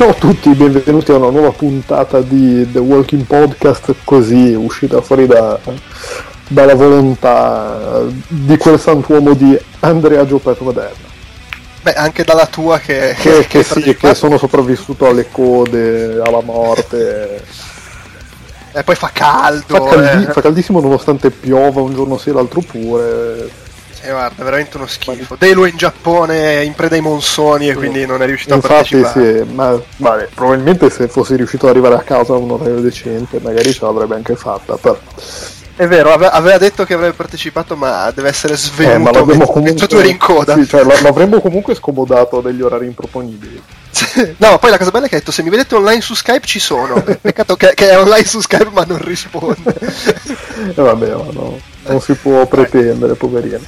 Ciao a tutti, benvenuti a una nuova puntata di The Walking Podcast, così uscita fuori da, dalla volontà di quel santuomo di Andrea Giopetto Maderna. Beh, anche dalla tua che... Che, che, sì, che sono sopravvissuto alle code, alla morte. E poi fa caldo. Fa, caldi- eh. fa caldissimo nonostante piova un giorno sì e l'altro pure. Eh, guarda, veramente uno schifo. Delo in Giappone in preda ai monsoni e quindi non è riuscito Infatti, a partecipare. sì, ma vabbè, probabilmente se fossi riuscito ad arrivare a casa a un orario decente, magari ce l'avrebbe anche fatta. Però. È vero, ave- aveva detto che avrebbe partecipato, ma deve essere Eh, ma svenuto mentre comunque. tu eri in coda. Sì, cioè, l'avremmo comunque scomodato degli orari improponibili. no, ma poi la cosa bella è che ha detto se mi vedete online su Skype ci sono. Peccato che, che è online su Skype ma non risponde. E vabbè, ma no, non si può pretendere, poverino.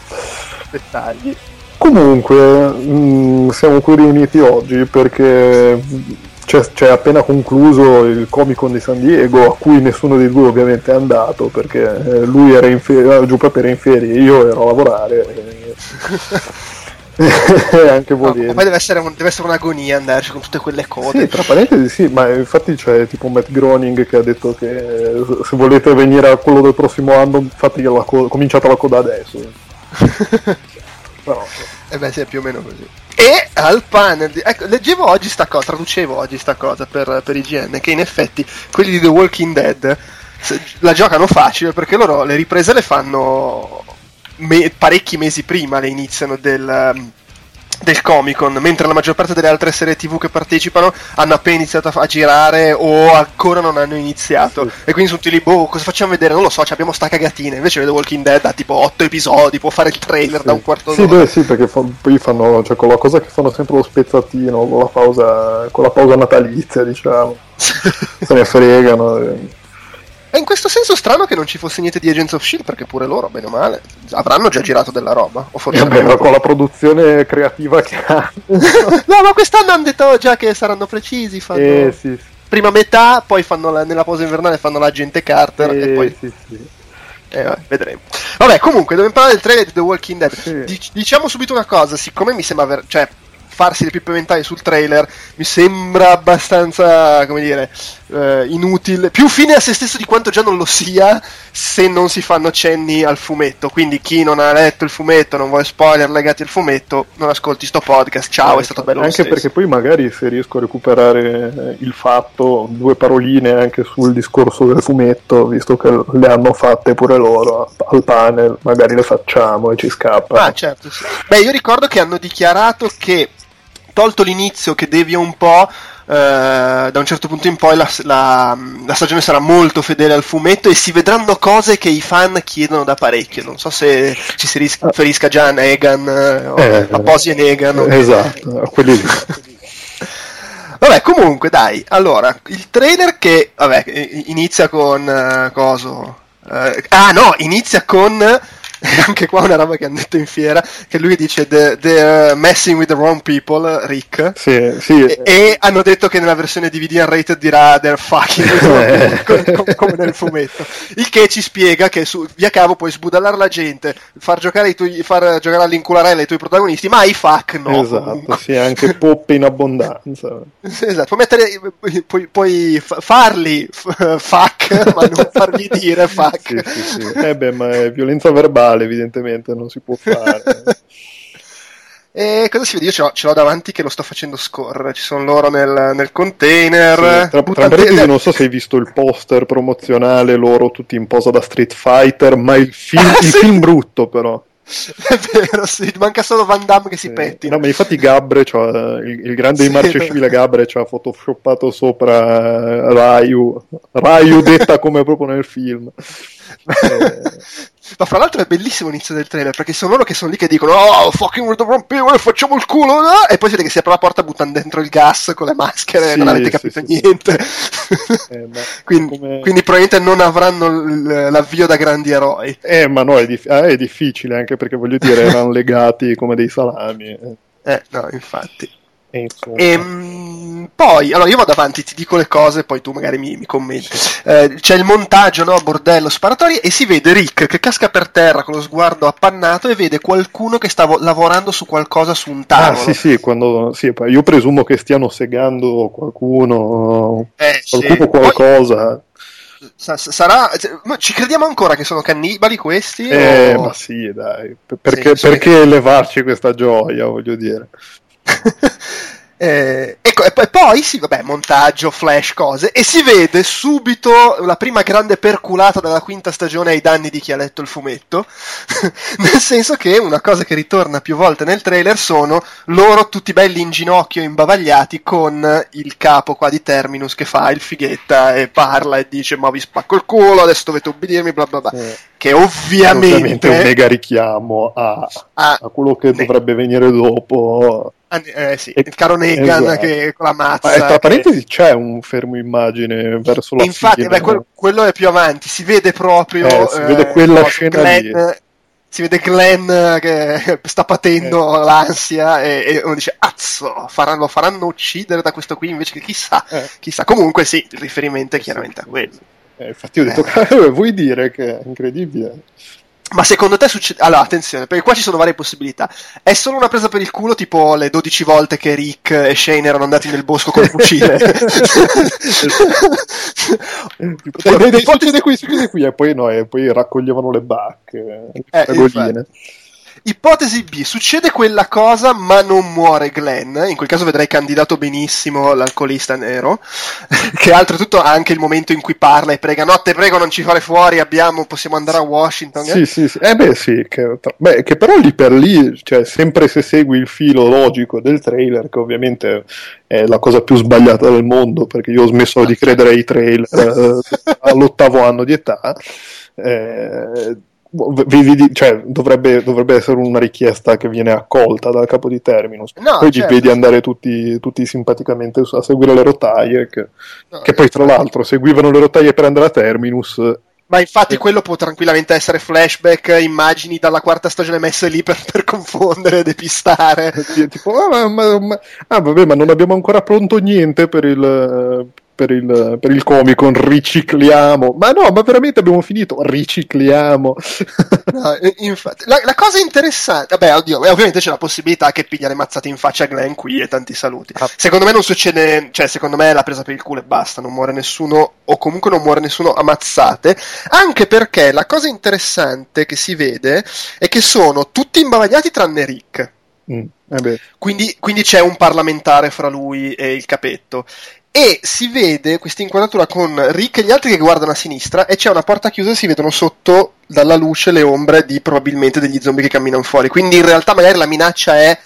Dettagli. Comunque, mh, siamo qui riuniti oggi perché c'è, c'è appena concluso il Comic Con di San Diego, a cui nessuno di due ovviamente è andato perché eh, lui era in ferie, Giuseppe era in ferie, io ero a lavorare. E... anche No, volendo. poi deve essere, deve essere un'agonia andarci con tutte quelle code. Sì, tra parentesi sì, ma infatti c'è tipo Matt Groening che ha detto che eh, se volete venire a quello del prossimo anno fate la co- cominciate la coda adesso. Però, E beh, sì, è più o meno così. E al panel, di- ecco, leggevo oggi sta cosa, traducevo oggi sta cosa per, per IGN, che in effetti quelli di The Walking Dead la giocano facile perché loro le riprese le fanno me- parecchi mesi prima, le iniziano del, um, del Comic Con, mentre la maggior parte delle altre serie TV che partecipano hanno appena iniziato a, fa- a girare o ancora non hanno iniziato. E quindi sono tutti lì, boh, cosa facciamo vedere? Non lo so, ci abbiamo sta cagatina. Invece The Walking Dead ha tipo 8 episodi, può fare il trailer da un quarto sì, d'ora. beh, sì, perché fa- poi fanno cioè, quella cosa che fanno sempre lo spezzatino con la pausa, con la pausa natalizia, diciamo. Se ne fregano. eh. È in questo senso strano che non ci fosse niente di Agents of Shield, perché pure loro, bene o male, avranno già girato della roba. O E forse vabbè, con la produzione creativa che ha. no, ma quest'anno hanno detto già che saranno precisi. Fanno... Eh, sì, sì. Prima metà, poi fanno la- nella pausa invernale fanno l'agente Carter e Eh, poi sì, sì. eh, vabbè, vedremo. Vabbè, comunque, dobbiamo parlare del trailer di The Walking Dead. Sì. Dic- diciamo subito una cosa, siccome mi sembra aver, cioè farsi le pippe mentali sul trailer mi sembra abbastanza, come dire, eh, inutile, più fine a se stesso di quanto già non lo sia se non si fanno cenni al fumetto. Quindi chi non ha letto il fumetto, non vuole spoiler legati al fumetto, non ascolti sto podcast. Ciao, è stato bello lo Anche perché poi magari se riesco a recuperare eh, il fatto, due paroline anche sul discorso del fumetto, visto che le hanno fatte pure loro al panel, magari le facciamo e ci scappa. Ah, certo. sì. Beh, io ricordo che hanno dichiarato che, tolto l'inizio che devia un po', eh, da un certo punto in poi la, la- la stagione sarà molto fedele al fumetto e si vedranno cose che i fan chiedono da parecchio. Non so se ci si ris- riferisca già a Negan, eh, Eh, a Posi e Negan. o- Esatto, a quelli lì. Vabbè, comunque, dai. Allora, il trailer che, vabbè, inizia con eh, coso. eh, ah, no, inizia con. Anche qua una roba che hanno detto in fiera. Che lui dice: the, They're messing with the wrong people, Rick. Sì, sì. E, e hanno detto che nella versione DVD unrated dirà they're fucking with the wrong people", com- come nel fumetto. Il che ci spiega che su via cavo puoi sbudallare la gente, far giocare, i tuoi, far giocare all'incularella i tuoi protagonisti, ma i fuck no. esatto, comunque. sì, anche poppe in abbondanza. Esatto, puoi, mettere, puoi, puoi fa- farli f- fuck, ma non fargli dire fuck. Sì, sì, sì. Eh beh, ma è violenza verbale, evidentemente, non si può fare. E cosa si vede? Io ce l'ho, ce l'ho davanti che lo sto facendo scorrere. Ci sono loro nel, nel container. Sì, tra, tra parentesi, non so se hai visto il poster promozionale, loro tutti in posa da Street Fighter, ma il film, Ah, il sì. film brutto però. È vero, sì, manca solo Van Damme che si Eh, pettina. No, ma infatti Gabre, cioè, il, il grande Sì. di marcia civile Gabre ci ha photoshoppato sopra Ryu, Ryu detta come proprio nel film. Eh, Ma fra l'altro è bellissimo l'inizio del trailer perché sono loro che sono lì che dicono Oh, fucking the wrong people, facciamo il culo eh?" E poi si vede che si apre la porta buttano dentro il gas con le maschere Sì, Non avete capito sì, sì. niente eh, quindi, come- quindi probabilmente non avranno l- l'avvio da grandi eroi eh, ma no, è, dif- ah, è difficile anche perché voglio dire, erano legati come dei salami. eh. Eh, no, infatti E insomma. Ehm, poi, allora io vado avanti, ti dico le cose, poi tu magari mi, mi commenti. Eh, c'è il montaggio, no? Bordello, sparatorie, e si vede Rick che casca per terra con lo sguardo appannato e vede qualcuno che sta lavorando su qualcosa su un tavolo. Ah, sì, sì, quando, sì, io presumo che stiano segando qualcuno, eh, qualcuno sì. qualcosa. Poi sarà ci crediamo ancora che sono cannibali questi? Eh, o... ma sì, dai. Perché, sì, perché levarci questa gioia, voglio dire. Eh, ecco, e poi sì, vabbè, montaggio, flash, cose, e si vede subito la prima grande perculata della quinta stagione ai danni di chi ha letto il fumetto, nel senso che una cosa che ritorna più volte nel trailer sono loro tutti belli in ginocchio, imbavagliati, con il capo qua di Terminus che fa il fighetta e parla e dice ma vi spacco il culo, adesso dovete ubbidirmi, bla bla bla. Eh. Che ovviamente... ovviamente è un mega richiamo a, a, a quello che ne... dovrebbe venire dopo eh, sì, il caro Negan esatto. che con la mazza. Ma, tra parentesi c'è un fermo immagine verso la Infatti, beh, quello, quello, è più avanti, si vede proprio. Eh, si vede eh, quella scena Glenn, lì. Si vede Glenn che sta patendo eh. l'ansia e, e, uno dice: Azzo, faranno, faranno uccidere da questo qui invece che chissà. Eh. chissà. Comunque, sì, il riferimento è chiaramente a quello. Eh, infatti, ho detto: Vuoi dire che è incredibile? Ma secondo te succede. Allora, attenzione, perché qua ci sono varie possibilità. È solo una presa per il culo, tipo le 12 volte che Rick e Shane erano andati nel bosco col fucile. dai, dai, dai, succede qui, succede qui, e poi no, e poi raccoglievano le bacche, le eh, Ipotesi B, succede quella cosa ma non muore Glenn, in quel caso vedrei candidato benissimo l'alcolista nero, che oltretutto ha anche il momento in cui parla e prega, no te prego non ci fare fuori, abbiamo, possiamo andare a Washington. Sì, eh? sì, sì, eh beh sì, che, beh, che però lì per lì, cioè sempre se segui il filo logico del trailer, che ovviamente è la cosa più sbagliata del mondo, perché io ho smesso di credere ai trailer eh, all'ottavo anno di età, eh, Vedi, cioè, dovrebbe, dovrebbe, essere una richiesta che viene accolta dal capo di Terminus. No, poi certo. li vedi andare tutti, tutti, simpaticamente a seguire le rotaie, che, no, che poi tra l'altro seguivano le rotaie per andare a Terminus. Ma infatti e... quello può tranquillamente essere flashback, immagini dalla quarta stagione messe lì per, per confondere, depistare. tipo, ah, ma, ma, ah, vabbè, ma non abbiamo ancora pronto niente per il, per il, per il Comic Con, ricicliamo. Ma no, ma veramente abbiamo finito, ricicliamo. no, infatti, la, la, cosa interessante, vabbè, oddio, ovviamente c'è la possibilità che piglia le mazzate in faccia a Glenn qui e tanti saluti. Ah. Secondo me non succede, cioè secondo me l'ha presa per il culo e basta, non muore nessuno, o comunque non muore nessuno a mazzate, anche perché la cosa interessante che si vede è che sono tutti imbavagliati tranne Rick. Mm, eh quindi, quindi, c'è un parlamentare fra lui e il capetto e si vede questa inquadratura con Rick e gli altri che guardano a sinistra e c'è una porta chiusa e si vedono sotto dalla luce le ombre di probabilmente degli zombie che camminano fuori. Quindi in realtà magari la minaccia è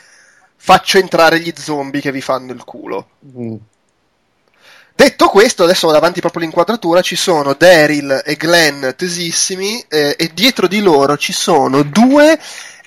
faccio entrare gli zombie che vi fanno il culo. Mm. Detto questo, adesso davanti proprio all'inquadratura ci sono Daryl e Glenn tesissimi eh, e dietro di loro ci sono due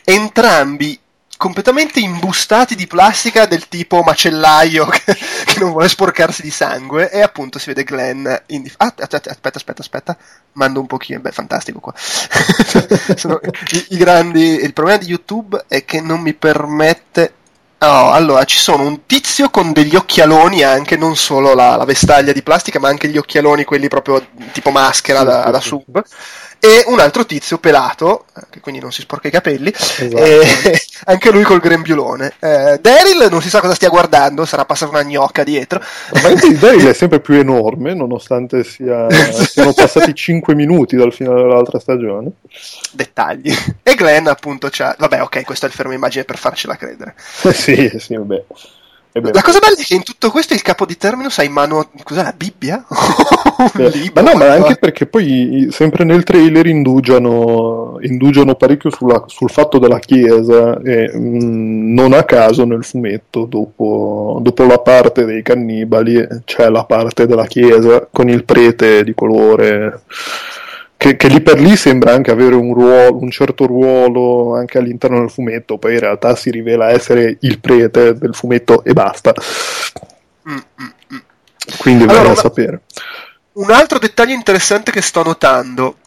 entrambi completamente imbustati di plastica del tipo macellaio che, che, non vuole sporcarsi di sangue e appunto si vede Glenn in dif- ah, aspetta, aspetta, aspetta, mando un pochino, beh, fantastico qua. Sono i, i grandi, il problema di YouTube è che non mi permette Oh, allora ci sono un tizio con degli occhialoni anche, non solo la, la, vestaglia di plastica, ma anche gli occhialoni, quelli proprio tipo maschera da, da sub e un altro tizio pelato, che quindi non si sporca i capelli, esatto. e, anche lui col grembiulone. Eh, Daryl non si sa cosa stia guardando, sarà passata una gnocca dietro. Ma Daryl è sempre più enorme, nonostante sia, siano passati 5 minuti dal finale dell'altra stagione. Dettagli. E Glenn appunto c'ha... Vabbè, ok, questo è il fermo immagine per farcela credere. sì, sì, vabbè. La cosa bella è che in tutto questo il capo di Terminus ha in mano, cos'è, la Bibbia? libro, ma no, ma anche perché poi sempre nel trailer indugiano, indugiano parecchio sulla, sul fatto della chiesa e mh, mm, non a caso nel fumetto dopo, dopo, la parte dei cannibali c'è la parte della chiesa con il prete di colore che, che, lì per lì sembra anche avere un, ruolo, un certo ruolo anche all'interno del fumetto, poi in realtà si rivela essere il prete del fumetto e basta. Mm, mm, mm. Quindi allora, a sapere. Un altro dettaglio interessante che sto notando.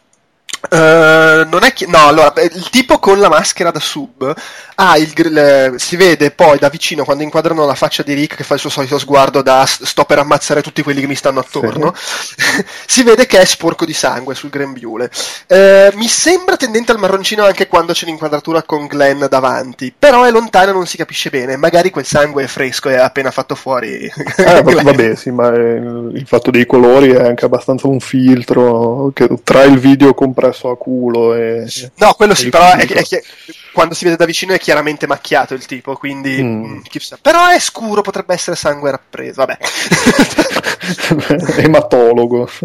Uh, non è chi- no, allora il tipo con la maschera da sub ah, il, il, si vede poi da vicino quando inquadrano la faccia di Rick che fa il suo solito sguardo da sto per ammazzare tutti quelli che mi stanno attorno. Sì. si vede che è sporco di sangue sul grembiule. Uh, mi sembra tendente al marroncino anche quando c'è l'inquadratura con Glenn davanti, però è lontano e non si capisce bene. Magari quel sangue è fresco e ha appena fatto fuori. Eh, vabbè, sì, ma il fatto dei colori è anche abbastanza un filtro che tra il video compresso messo a culo. E, no, quello sì, però è, è, è, quando si vede da vicino è chiaramente macchiato il tipo, quindi mm. mm però è scuro, potrebbe essere sangue rappreso. Vabbè, ematologo.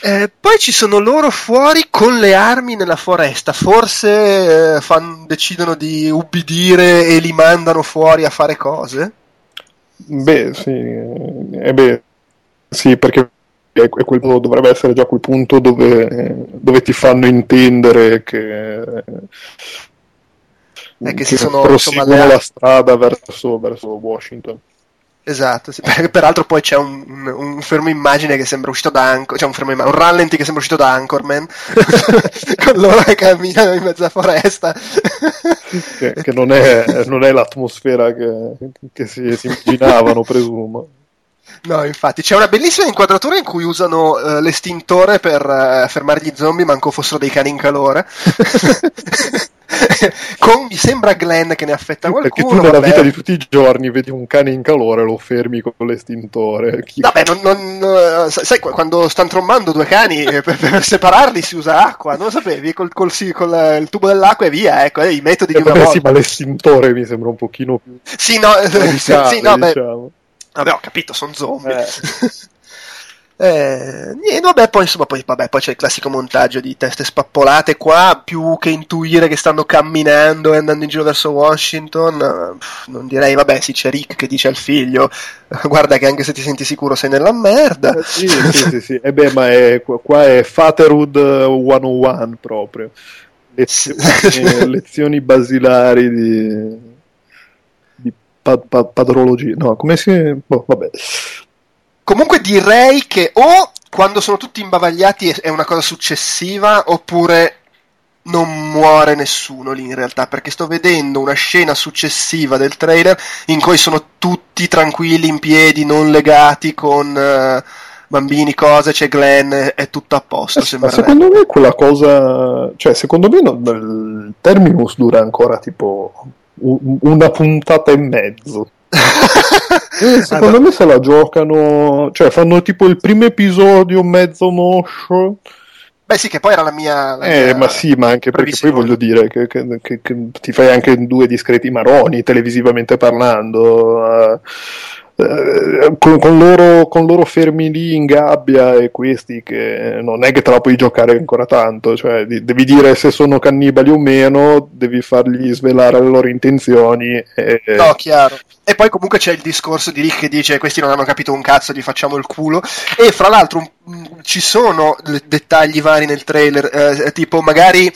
Eh, poi ci sono loro fuori con le armi nella foresta. Forse eh, fan, decidono di ubbidire e li mandano fuori a fare cose. Beh, sì, eh, beh, sì perché è, quel, dovrebbe essere già quel punto dove, dove ti fanno intendere che, è che, si sono proseguono la strada verso, verso Washington. Esatto, sì. peraltro poi c'è un, un, un, fermo immagine che sembra uscito da Anchor, cioè un fermo immagine, un rallenti che sembra uscito da Anchorman, con loro che camminano in mezza foresta. che, che non, è, non, è, l'atmosfera che, che si, si immaginavano, presumo. No, infatti, c'è una bellissima inquadratura in cui usano uh, l'estintore per uh, fermare gli zombie, manco fossero dei cani in calore. con mi sembra Glenn che ne affetta qualcuno. Perché tu nella vabbè. vita di tutti i giorni vedi un cane in calore lo fermi con l'estintore. Chi... Vabbè, non, non, sai, quando stanno trombando due cani eh, per, per, separarli si usa acqua, non lo sapevi? Col, col, col il tubo dell'acqua e via, ecco, eh, i metodi eh, di una vabbè, volta. Sì, ma l'estintore mi sembra un pochino più... Sì, no, sì, no, diciamo. beh Vabbè, ho capito, sono zombie. Eh. eh, niente, vabbè, poi insomma, poi, vabbè, poi c'è il classico montaggio di teste spappolate qua, più che intuire che stanno camminando e andando in giro verso Washington. Non direi, vabbè, sì, c'è Rick che dice al figlio, guarda che anche se ti senti sicuro sei nella merda. Eh, sì, sì, sì, sì. E eh beh, ma è, qua è Fatherhood 101 proprio. Lezioni, lezioni basilari di pa- pa- padrologia. No, come si. Boh, vabbè. Comunque direi che o quando sono tutti imbavagliati è una cosa successiva, oppure non muore nessuno lì in realtà, perché sto vedendo una scena successiva del trailer in cui sono tutti tranquilli in piedi, non legati con uh, bambini, cose, c'è Glenn, è tutto a posto. Eh, secondo me quella cosa, cioè secondo me no, il Terminus dura ancora tipo una puntata e mezzo. Eh, secondo me se la giocano, cioè fanno tipo il primo episodio mezzo motion. Beh sì, che poi era la mia... La eh, mia ma sì, ma anche perché poi voglio dire che, che, che, che, ti fai anche due discreti maroni televisivamente parlando. Uh, con, con, loro, con, loro, fermi lì in gabbia e questi che non è che te la puoi giocare ancora tanto, cioè devi dire se sono cannibali o meno, devi fargli svelare le loro intenzioni. E... No, chiaro. E poi comunque c'è il discorso di Rick che dice questi non hanno capito un cazzo, gli facciamo il culo. E fra l'altro ci sono dettagli vari nel trailer, eh, tipo magari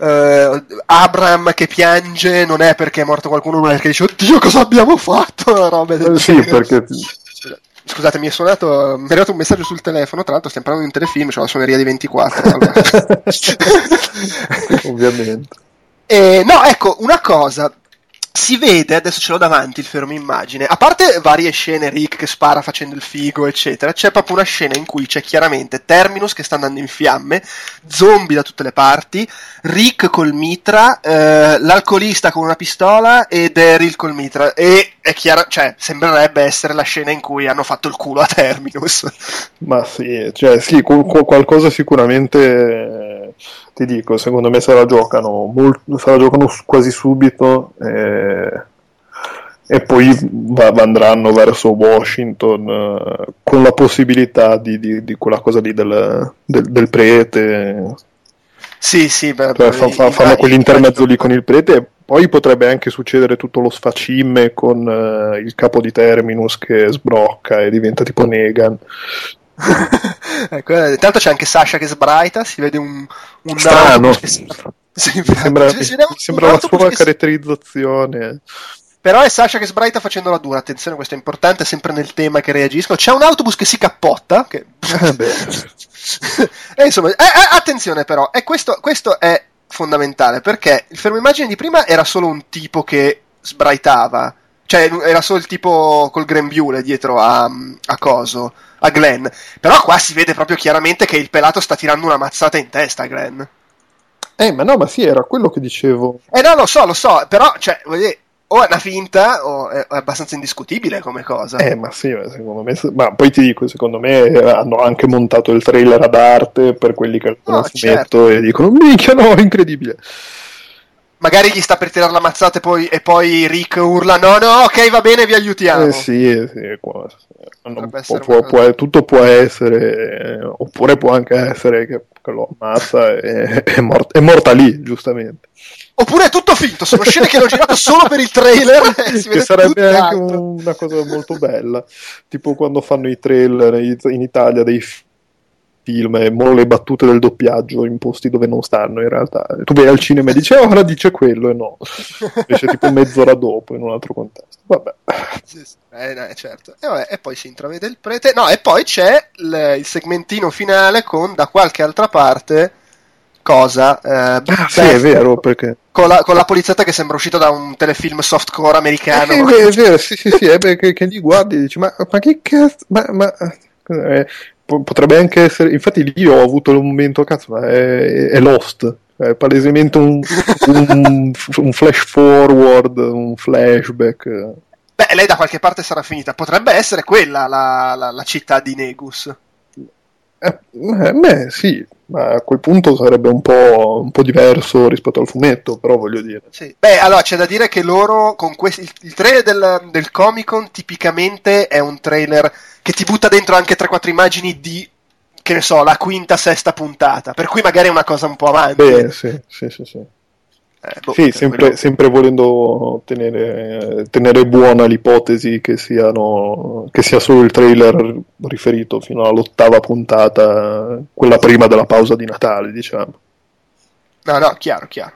uh, Abram che piange non è perché è morto qualcuno, ma perché dice oddio cosa abbiamo fatto, robe del eh, Sì, perché... Scusate, mi è suonato, mi è arrivato un messaggio sul telefono, tra l'altro stiamo parlando di un telefilm, c'è la suoneria di 24. Ovviamente. E, no, ecco, una cosa, si vede, adesso ce l'ho davanti il fermo immagine, a parte varie scene Rick che spara facendo il figo, eccetera, c'è proprio una scena in cui c'è chiaramente Terminus che sta andando in fiamme, zombie da tutte le parti, Rick col mitra, eh, l'alcolista con una pistola e Daryl col mitra. E è chiaro, cioè, sembrerebbe essere la scena in cui hanno fatto il culo a Terminus. Ma sì, cioè, sì, qualcosa sicuramente ti dico, secondo me se la giocano, molto, se la giocano quasi subito eh, e poi va, andranno verso Washington eh, con la possibilità di, di, di, quella cosa lì del, del, del prete. Sì, sì, beh, cioè, fa, fa, fanno quell'intermezzo lì con il prete e poi potrebbe anche succedere tutto lo sfacimme con uh, il capo di Terminus che sbrocca e diventa tipo Negan. ecco, eh, intanto c'è anche Sasha che sbraita, si vede un, un strano. Sì, sembra, mi sembra la sua caratterizzazione. Però è Sasha che sbraita facendo la dura. Attenzione, questo è importante, sempre nel tema che reagiscono. C'è un autobus che si cappotta. Che... e insomma, eh, eh, attenzione però, e questo, questo è fondamentale perché il fermo immagine di prima era solo un tipo che sbraitava. Cioè, era solo il tipo col grembiule dietro a, a Coso, a Glenn. Però qua si vede proprio chiaramente che il pelato sta tirando una mazzata in testa a Glenn. Eh, ma no, ma sì, era quello che dicevo. Eh no, lo so, lo so, però, cioè, voglio dire, o è una finta o è abbastanza indiscutibile come cosa. Eh, ma sì, secondo me. Ma poi ti dico, secondo me hanno anche montato il trailer ad arte per quelli che hanno no, fumetto certo. e dicono: Minchia, no, incredibile magari gli sta per tirare la mazzata e poi, e poi Rick urla no no ok va bene vi aiutiamo. Eh sì, eh, sì qua, può, può, può, tutto può essere eh, oppure può anche essere che, che lo ammazza e è, morta, è morta lì giustamente. Oppure è tutto finto sono scene che hanno girato solo per il trailer che sarebbe anche una cosa molto bella tipo quando fanno i trailer in Italia dei film film e mo le battute del doppiaggio in posti dove non stanno in realtà. Tu vai al cinema e dici oh, ora dice quello e no, invece tipo mezz'ora dopo in un altro contesto. Vabbè. Sì, sì. Eh, no, certo. E, vabbè, e, poi si intravede il prete. No, e poi c'è il, il segmentino finale con da qualche altra parte cosa. Eh, ah, sì, è vero, perché... Con la, con la, polizietta che sembra uscita da un telefilm softcore americano. Eh, è vero, sì, sì, sì, è perché che gli guardi e dici, ma, ma che cazzo... Ma, ma... Eh, potrebbe anche essere. Infatti, lì ho avuto il momento, cazzo, ma è, è Lost. È palesemente un, un, un, flash forward, un flashback. Beh, lei da qualche parte sarà finita. Potrebbe essere quella la, la, la città di Negus. Eh, eh, beh, sì, ma a quel punto sarebbe un po', un po', diverso rispetto al fumetto, però voglio dire. Sì. Beh, allora c'è da dire che loro, con questi, il, il trailer del, del Comic Con tipicamente è un trailer che ti butta dentro anche 3-4 immagini di, che ne so, la quinta, sesta puntata, per cui magari è una cosa un po' avanti. Beh, sì, sì, sì. sì. Eh, boh, sì, sempre, sempre, volendo tenere, tenere, buona l'ipotesi che, siano, che sia solo il trailer riferito fino all'ottava puntata, quella prima della pausa di Natale, diciamo. No, no, chiaro, chiaro.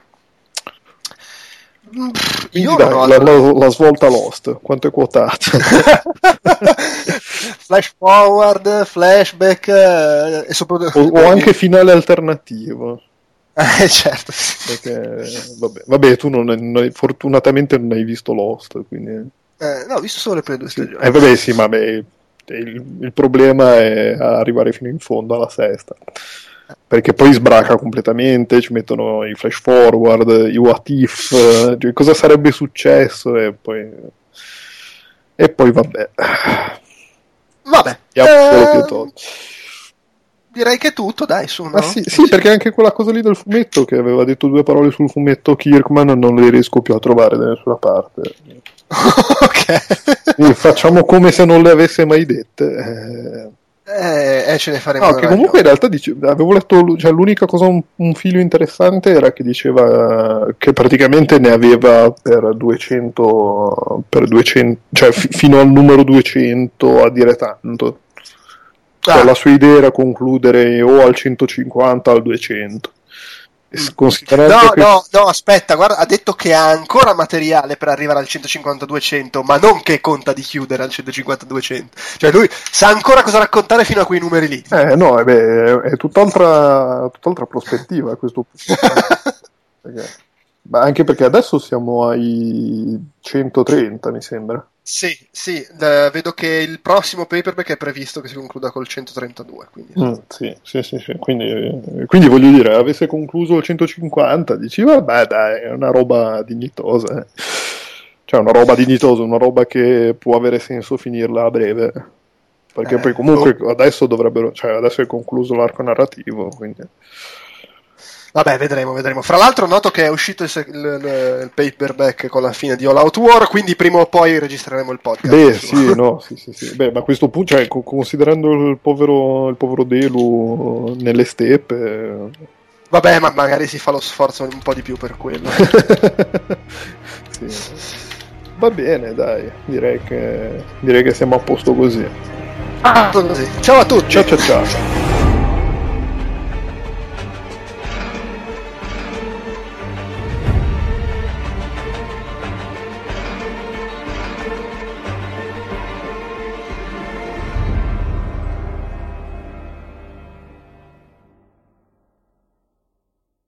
Io dai, la, la, la, svolta Lost, quanto è quotato? Flash forward, flashback eh, e soprattutto... O, o anche finale alternativo. Eh, certo. Perché, vabbè, vabbè tu non, non, fortunatamente non hai visto Lost, quindi... Eh, no, ho visto solo le prime due stagioni. Eh, vabbè, sì, ma beh, il, il, problema è arrivare fino in fondo alla sesta. Perché poi sbraca completamente, ci mettono i flash forward, i what if, cioè, cosa sarebbe successo e poi... E poi vabbè. Vabbè. Eh direi che è tutto, dai, su. No? Sì, sì, perché anche quella cosa lì del fumetto che aveva detto due parole sul fumetto Kirkman non le riesco più a trovare da nessuna parte. ok. Quindi facciamo come se non le avesse mai dette. Eh, eh ce ne faremo. No, che comunque in realtà dice, avevo letto, cioè, l'unica cosa, un, un filo interessante era che diceva che praticamente ne aveva per 200, per 200 cioè f- fino al numero 200 a dire tanto. Cioè, ah. la sua idea era concludere o al 150 o al 200. No, che... no, no, aspetta, guarda, ha detto che ha ancora materiale per arrivare al 150-200, ma non che conta di chiudere al 150-200. Cioè lui sa ancora cosa raccontare fino a quei numeri lì. Eh no, eh beh, è tutt'altra, tutt'altra prospettiva a questo punto. perché, anche perché adesso siamo ai 130, mi sembra. Sì, sì, eh, vedo che il prossimo paperback è previsto che si concluda col 132. Quindi, mm, sì, sì, sì, sì. Quindi, quindi, voglio dire, avesse concluso il 150, dici vabbè dai, è una roba dignitosa. Eh. Cioè una roba dignitosa, una roba che può avere senso finirla a breve. Perché eh, poi comunque oh. adesso dovrebbero, cioè adesso è concluso l'arco narrativo, quindi... Vabbè, vedremo, vedremo. Fra l'altro noto che è uscito il, il, il, paperback con la fine di All Out War, quindi prima o poi registreremo il podcast. Beh, sì, no, sì, sì, sì. Beh, ma a questo punto, cioè, considerando il povero, il povero Delu nelle steppe... Vabbè, ma magari si fa lo sforzo un po' di più per quello. sì. Va bene, dai, direi che, direi che siamo a posto così. Ah, così. Ciao a tutti. Ciao ciao ciao.